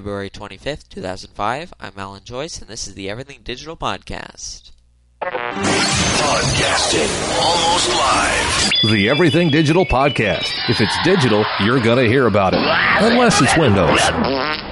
February 25th, 2005. I'm Alan Joyce, and this is the Everything Digital Podcast. Podcasting almost live. The Everything Digital Podcast. If it's digital, you're going to hear about it. Unless it's Windows.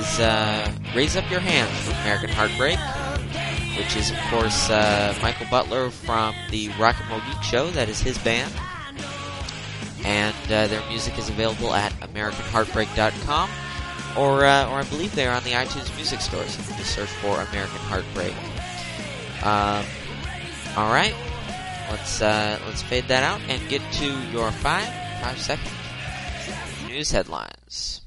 Is uh, Raise Up Your Hands from American Heartbreak, which is, of course, uh, Michael Butler from the Rock and Roll Geek Show. That is his band. And uh, their music is available at AmericanHeartbreak.com, or, uh, or I believe they're on the iTunes Music Store, so you can just search for American Heartbreak. Um, all right, let's uh, let's fade that out and get to your five five second news headlines.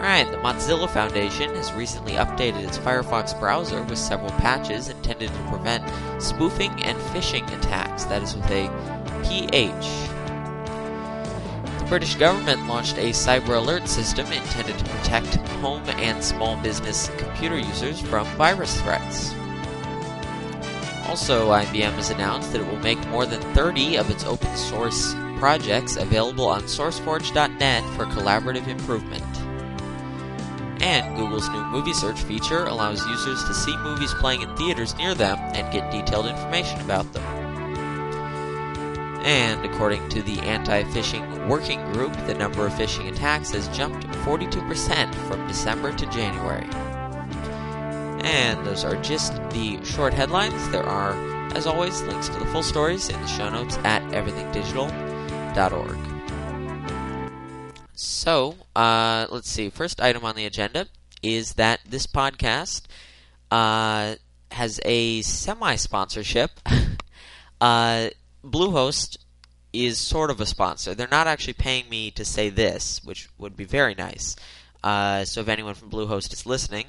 Alright, the Mozilla Foundation has recently updated its Firefox browser with several patches intended to prevent spoofing and phishing attacks. That is with a PH. The British government launched a cyber alert system intended to protect home and small business computer users from virus threats. Also, IBM has announced that it will make more than 30 of its open source projects available on SourceForge.net for collaborative improvement. And Google's new movie search feature allows users to see movies playing in theaters near them and get detailed information about them. And according to the Anti Phishing Working Group, the number of phishing attacks has jumped 42% from December to January. And those are just the short headlines. There are, as always, links to the full stories in the show notes at everythingdigital.org. So, uh, let's see. First item on the agenda is that this podcast uh, has a semi sponsorship. uh, Bluehost is sort of a sponsor. They're not actually paying me to say this, which would be very nice. Uh, so, if anyone from Bluehost is listening,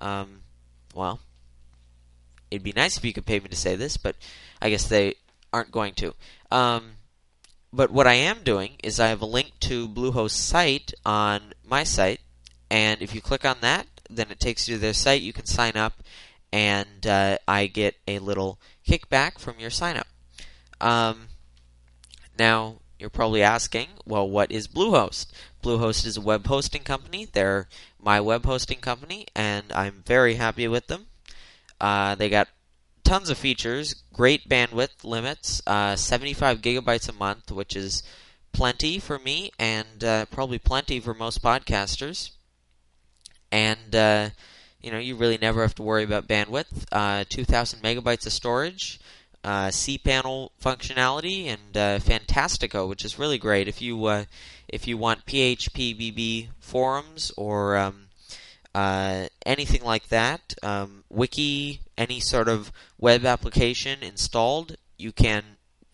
um, well, it'd be nice if you could pay me to say this, but I guess they aren't going to. Um, but what I am doing is I have a link to Bluehost's site on my site, and if you click on that, then it takes you to their site. You can sign up, and uh, I get a little kickback from your sign up. Um, now, you're probably asking, well, what is Bluehost? Bluehost is a web hosting company. They're my web hosting company, and I'm very happy with them. Uh, they got tons of features, great bandwidth limits, uh, 75 gigabytes a month, which is plenty for me, and uh, probably plenty for most podcasters. And uh, you know, you really never have to worry about bandwidth. Uh, 2,000 megabytes of storage, uh, cPanel functionality, and uh, Fantastico, which is really great if you if you want PHPBB forums or um, uh, anything like that, um, wiki, any sort of web application installed, you can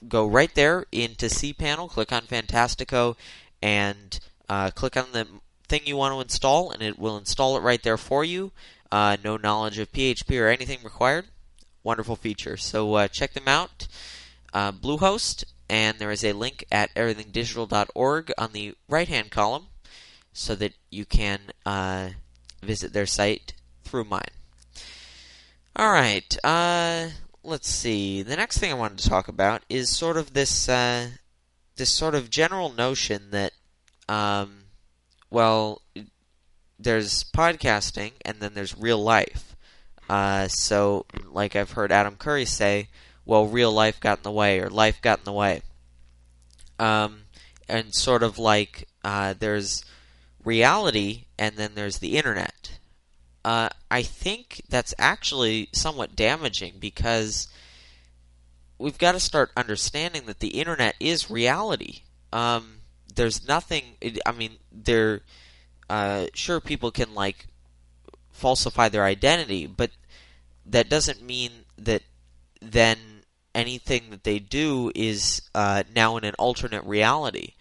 go right there into cPanel, click on Fantastico, and uh, click on the thing you want to install, and it will install it right there for you. Uh, no knowledge of PHP or anything required. Wonderful feature. So uh, check them out. Uh, Bluehost, and there is a link at everythingdigital.org on the right hand column so that you can uh, visit their site through mine. All right, uh, let's see. The next thing I wanted to talk about is sort of this uh, this sort of general notion that, um, well, there's podcasting and then there's real life. Uh, so, like I've heard Adam Curry say, well, real life got in the way or life got in the way. Um, and sort of like uh, there's reality and then there's the internet. Uh, I think that's actually somewhat damaging because we've got to start understanding that the internet is reality. Um, there's nothing. I mean, there. Uh, sure, people can like falsify their identity, but that doesn't mean that then anything that they do is uh, now in an alternate reality.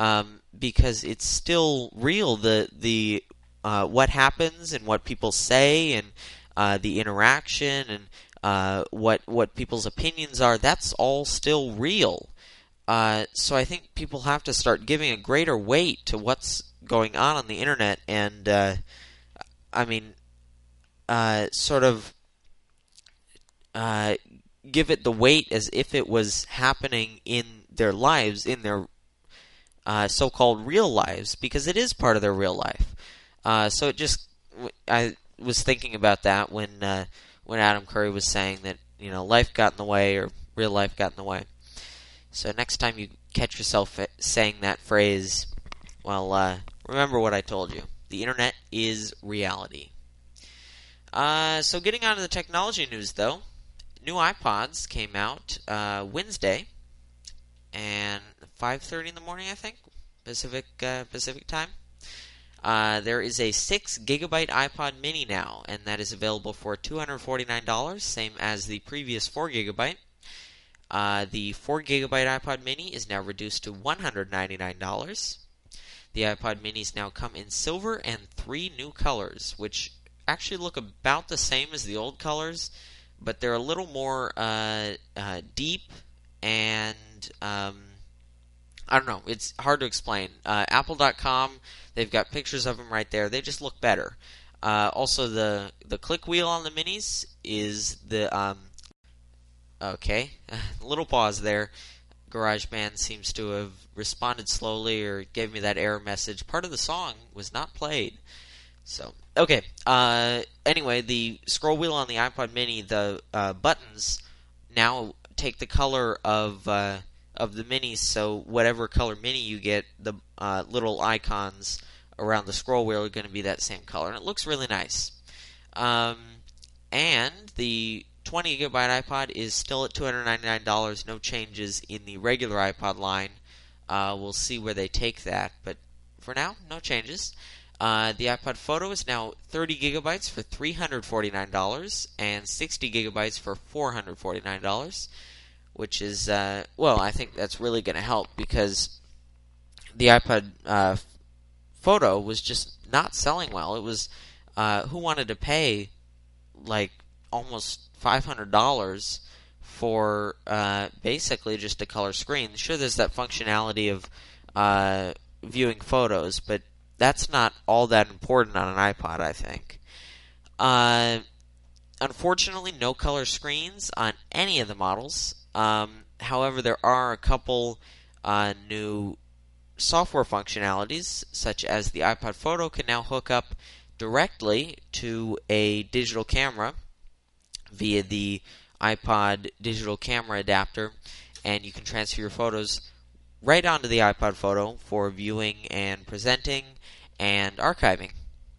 Um, because it's still real. The the uh, what happens and what people say and uh, the interaction and uh, what what people's opinions are. That's all still real. Uh, so I think people have to start giving a greater weight to what's going on on the internet, and uh, I mean, uh, sort of give it the weight as if it was happening in their lives, in their uh, so-called real lives, because it is part of their real life. Uh, so it just, I was thinking about that when when Adam Curry was saying that you know life got in the way or real life got in the way. So next time you catch yourself saying that phrase, well, uh, remember what I told you. The internet is reality. Uh, so getting on to the technology news, though, new iPods came out uh, Wednesday, and 5:30 in the morning, I think, Pacific uh, Pacific time. Uh, there is a 6 gigabyte iPod mini now, and that is available for $249, same as the previous 4 gigabyte. Uh, the 4 gigabyte iPod mini is now reduced to $199. The iPod minis now come in silver and three new colors, which actually look about the same as the old colors, but they're a little more uh, uh, deep and um, I don't know. It's hard to explain. Uh, Apple.com, they've got pictures of them right there. They just look better. Uh, also, the the click wheel on the minis is the um, okay. little pause there. GarageBand seems to have responded slowly or gave me that error message. Part of the song was not played. So okay. Uh, anyway, the scroll wheel on the iPod Mini, the uh, buttons now take the color of uh, of the minis. So whatever color mini you get, the uh, little icons around the scroll wheel are going to be that same color, and it looks really nice. Um, and the 20 gigabyte iPod is still at $299. No changes in the regular iPod line. Uh, we'll see where they take that, but for now, no changes. Uh, the iPod Photo is now 30 gigabytes for $349 and 60 gigabytes for $449 which is uh, well, I think that's really going to help because the iPod uh, Photo was just not selling well. It was uh, who wanted to pay like almost five hundred dollars for uh, basically just a color screen. Sure, there's that functionality of uh, viewing photos, but that's not all that important on an iPod. I think. Uh, unfortunately, no color screens on any of the models. Um, however, there are a couple uh, new software functionalities, such as the iPod Photo can now hook up directly to a digital camera via the iPod digital camera adapter, and you can transfer your photos right onto the iPod Photo for viewing and presenting and archiving.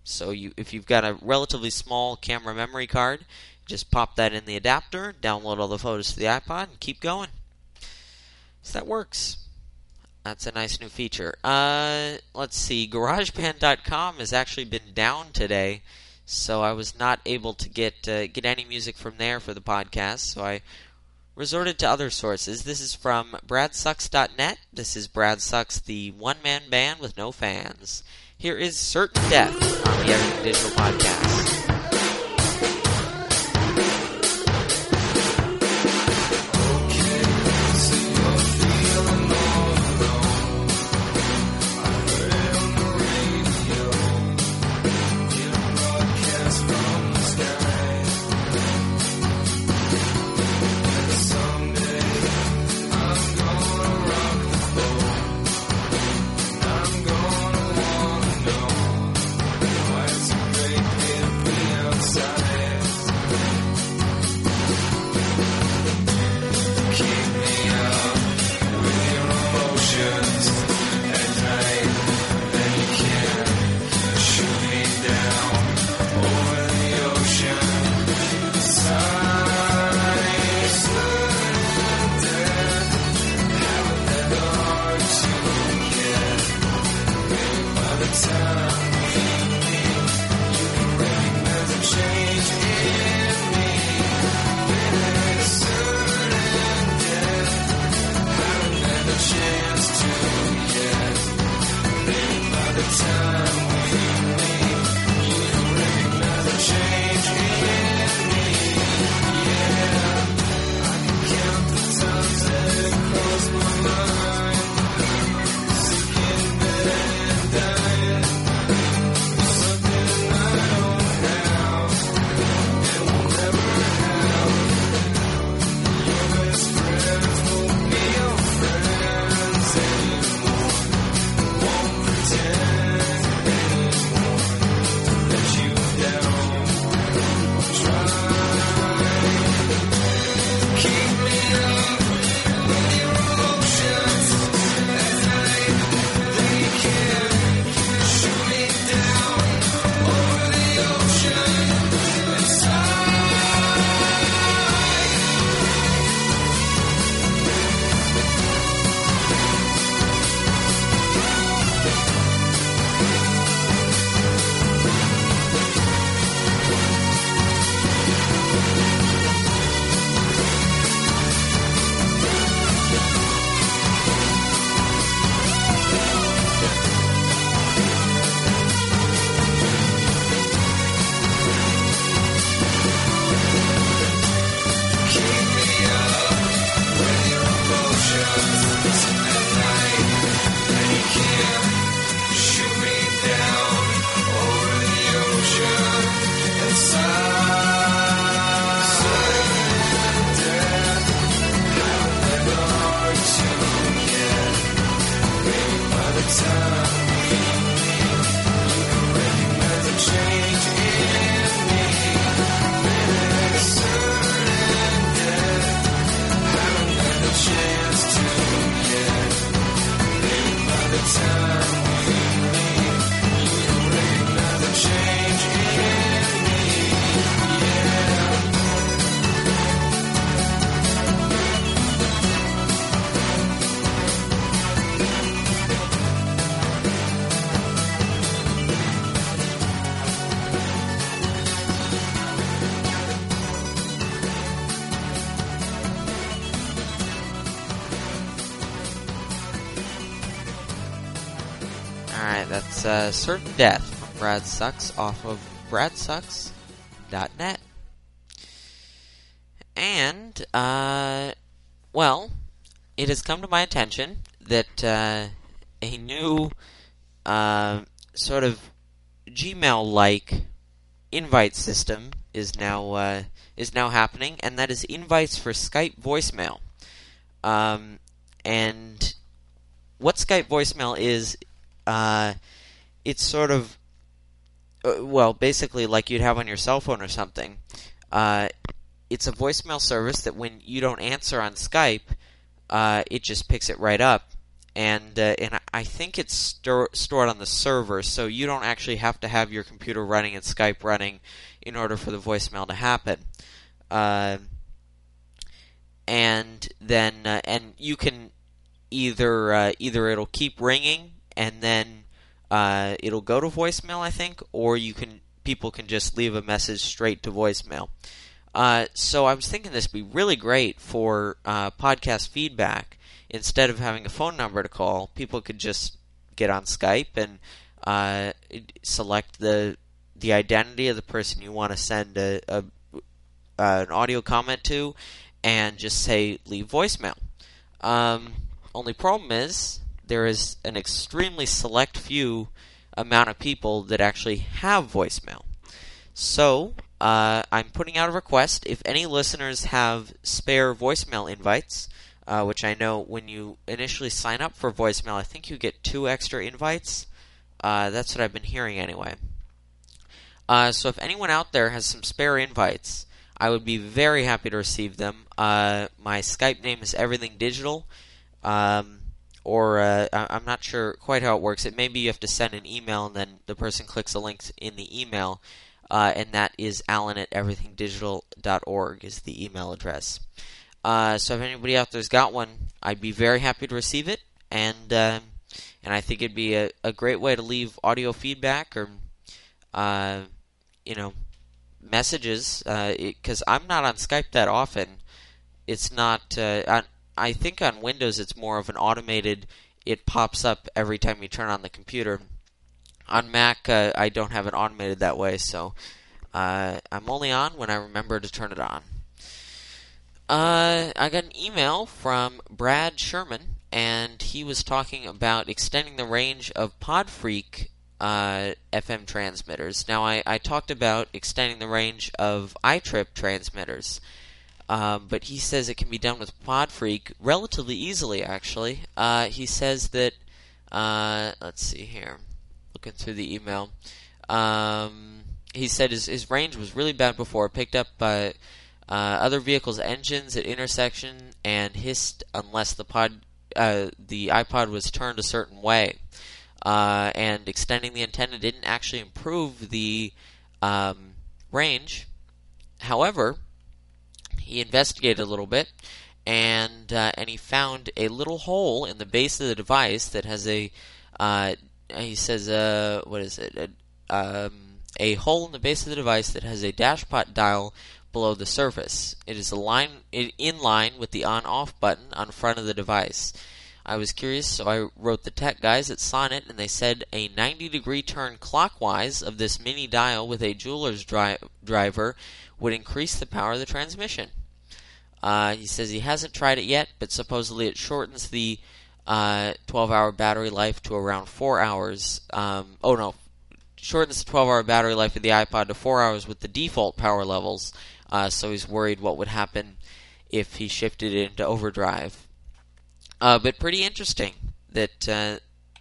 So, you, if you've got a relatively small camera memory card, just pop that in the adapter, download all the photos to the iPod, and keep going. So that works. That's a nice new feature. Uh, let's see. GarageBand.com has actually been down today, so I was not able to get uh, get any music from there for the podcast. So I resorted to other sources. This is from BradSucks.net. This is Brad Sucks, the one man band with no fans. Here is Certain Death on the Everything Digital Podcast. Uh, Certain Death from Brad Sucks off of bradsucks.net. And, uh, well, it has come to my attention that uh, a new uh, sort of Gmail-like invite system is now uh, is now happening, and that is invites for Skype voicemail. Um, and what Skype voicemail is, uh, it's sort of uh, well, basically like you'd have on your cell phone or something. Uh, it's a voicemail service that when you don't answer on Skype, uh, it just picks it right up, and uh, and I think it's stor- stored on the server, so you don't actually have to have your computer running and Skype running in order for the voicemail to happen. Uh, and then and you can either either it'll keep ringing and then uh, it'll go to voicemail, I think, or you can people can just leave a message straight to voicemail. Uh, so I was thinking this would be really great for uh, podcast feedback. Instead of having a phone number to call, people could just get on Skype and uh, select the the identity of the person you want to send a, a uh, an audio comment to, and just say leave voicemail. Um, only problem is there is an extremely select few amount of people that actually have voicemail. So uh, I'm putting out a request. If any listeners have spare voicemail invites, uh, which I know when you initially sign up for voicemail, I think you get two extra invites. Uh, that's what I've been hearing anyway. Uh, so if anyone out there has some spare invites, I would be very happy to receive them. Uh, my Skype name is Everything Digital. Um, or uh, I'm not sure quite how it works. It maybe you have to send an email and then the person clicks a link in the email, uh, and that is alan at everythingdigital.org is the email address. Uh, so if anybody out there's got one, I'd be very happy to receive it, and um, and I think it'd be a, a great way to leave audio feedback or uh, you know messages because uh, I'm not on Skype that often. It's not uh, I think on Windows it's more of an automated. It pops up every time you turn on the computer. On Mac, uh, I don't have it automated that way, so uh, I'm only on when I remember to turn it on. Uh, I got an email from Brad Sherman, and he was talking about extending the range of PodFreq uh, FM transmitters. Now, I, I talked about extending the range of iTrip transmitters. Um, but he says it can be done with PodFreq relatively easily, actually. Uh, he says that, uh, let's see here, looking through the email. Um, he said his, his range was really bad before, picked up by uh, other vehicles' engines at intersection, and hissed unless the pod uh, the iPod was turned a certain way. Uh, and extending the antenna didn't actually improve the um, range. However, he investigated a little bit, and uh, and he found a little hole in the base of the device that has a uh, he says uh, what is it a, um, a hole in the base of the device that has a dashpot dial below the surface. It is line, in line with the on-off button on front of the device. I was curious, so I wrote the tech guys at Sonnet, and they said a 90 degree turn clockwise of this mini dial with a jeweler's dri- driver would increase the power of the transmission. Uh, he says he hasn't tried it yet, but supposedly it shortens the 12 uh, hour battery life to around 4 hours. Um, oh no, shortens the 12 hour battery life of the iPod to 4 hours with the default power levels. Uh, so he's worried what would happen if he shifted it into overdrive. Uh, but pretty interesting that, uh,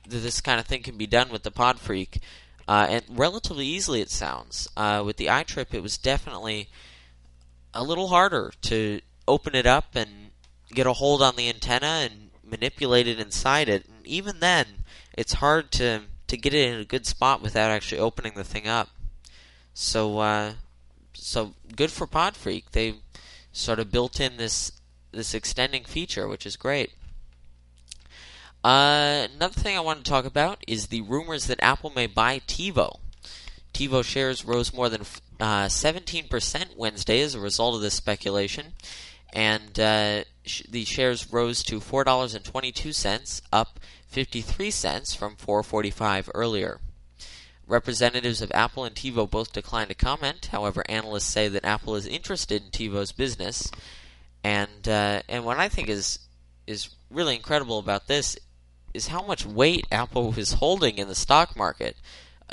that this kind of thing can be done with the PodFreq. Uh, and relatively easily, it sounds. with the iTrip, it was definitely a little harder to open it up and get a hold on the antenna and manipulate it inside it. And even then, it's hard to to get it in a good spot without actually opening the thing up. So, uh, so good for PodFreq. They sort of built in this this extending feature, which is great. Uh, another thing I want to talk about is the rumors that Apple may buy TiVo. TiVo shares rose more than uh, 17% Wednesday as a result of this speculation and uh, sh- the shares rose to four dollars and twenty two cents, up 53 cents from 4.45 earlier. Representatives of Apple and TiVo both declined to comment. However, analysts say that Apple is interested in TiVo's business, and uh, and what I think is is really incredible about this is how much weight Apple is holding in the stock market.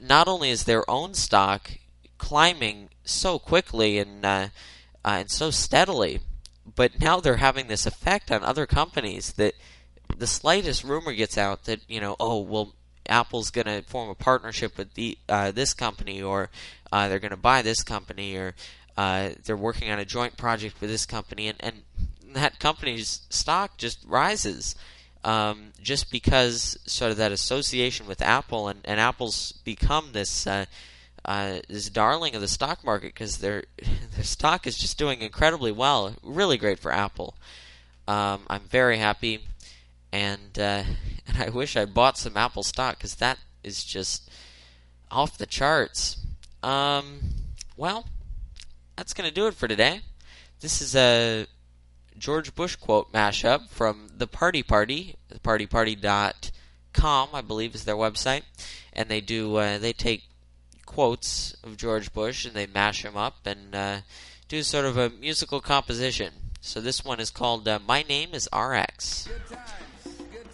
Not only is their own stock climbing so quickly and uh, uh, and so steadily, but now they're having this effect on other companies that the slightest rumor gets out that you know, oh well, Apple's going to form a partnership with the uh, this company, or uh, they're going to buy this company, or uh, they're working on a joint project with this company, and, and that company's stock just rises. Um, just because sort of that association with Apple and, and Apple's become this uh, this darling of the stock market because their their stock is just doing incredibly well. Really great for Apple. Um, I'm very happy and uh, and I wish I bought some Apple stock because that is just off the charts. Um, well, that's gonna do it for today. This is a George Bush quote mashup from the Party Party, partyparty.com, I believe is their website, and they do uh, they take quotes of George Bush and they mash them up and uh, do sort of a musical composition. So this one is called uh, "My Name Is RX."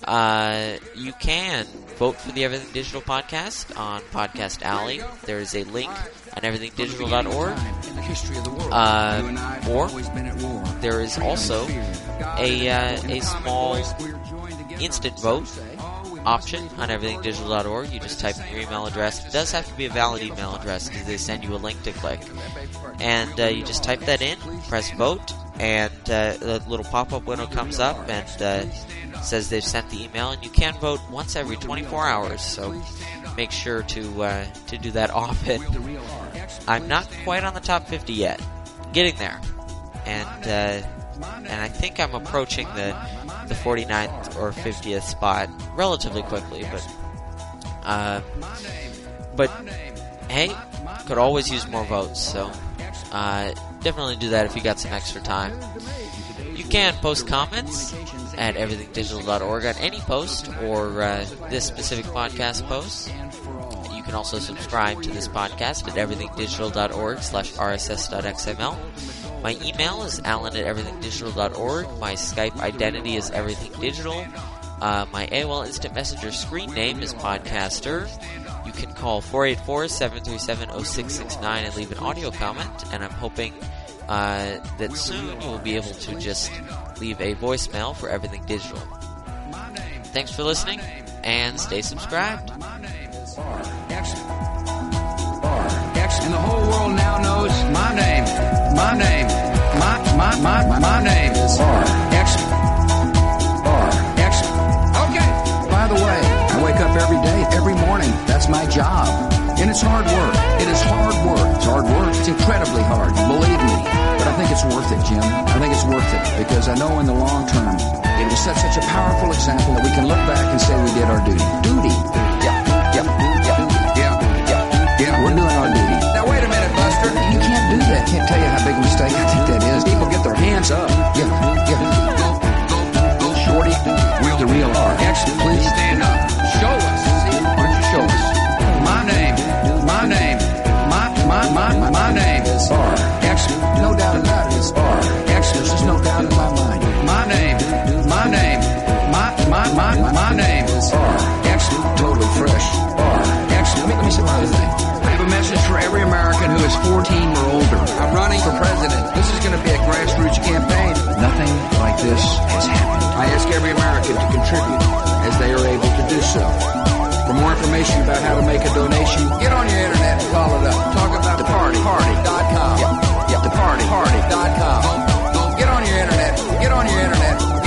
Uh, you can vote for the Everything Digital podcast on Podcast Alley. There is a link on everythingdigital.org. Uh, or there is also a, uh, a small instant vote option on everythingdigital.org. You just type in your email address. It does have to be a valid email address because they send you a link to click. And uh, you just type that in, press vote, and uh, the little pop up window comes up and uh, says they've sent the email, and you can vote once every 24 hours. So make sure to uh, to do that often. I'm not quite on the top 50 yet, getting there, and uh, and I think I'm approaching the the 49th or 50th spot relatively quickly. But uh, but hey, could always use more votes. So uh, definitely do that if you got some extra time. You can post comments at everythingdigital.org on any post or uh, this specific podcast post. You can also subscribe to this podcast at everythingdigital.org slash rss.xml. My email is alan at everythingdigital.org. My Skype identity is everythingdigital. Uh, my AOL Instant Messenger screen name is Podcaster. You can call 484-737-0669 and leave an audio comment, and I'm hoping uh, that soon you will be able to just leave a voicemail for everything digital. Thanks for listening and stay subscribed. And the whole world now knows my name. My name. My my my my name is X. X. Okay. By the way, I wake up every day, every morning. That's my job. And it's hard work. It is hard work. It's hard work. It's incredibly hard. Believe me. But I think it's worth it, Jim. I think it's worth it because I know in the long term it will set such a powerful example that we can look back and say we did our duty. Duty. Yeah. Yeah. Yeah. Yeah. Yeah. We're doing our duty. You can't do that. Can't tell you how big a mistake I think that is. People get their hands up. Yeah. Yeah. Go. Go. Go. Shorty. We're the real R. Excellent. Please stand up. Show us. Why don't you show us? My name. My name. My my my my, my name is R. Excellent. No doubt about it. It's R. Excellent. There's no doubt in my mind. My name. My name. My my my my name is R. Excellent. Totally fresh. R. Excellent. Let me, let me say one other thing. Running for president. This is going to be a grassroots campaign. Nothing like this has happened. I ask every American to contribute as they are able to do so. For more information about how to make a donation, get on your internet and call it up. Talk about the party. Party.com. Yep. Yep. The party. Party.com. Get on your internet. Get on your internet.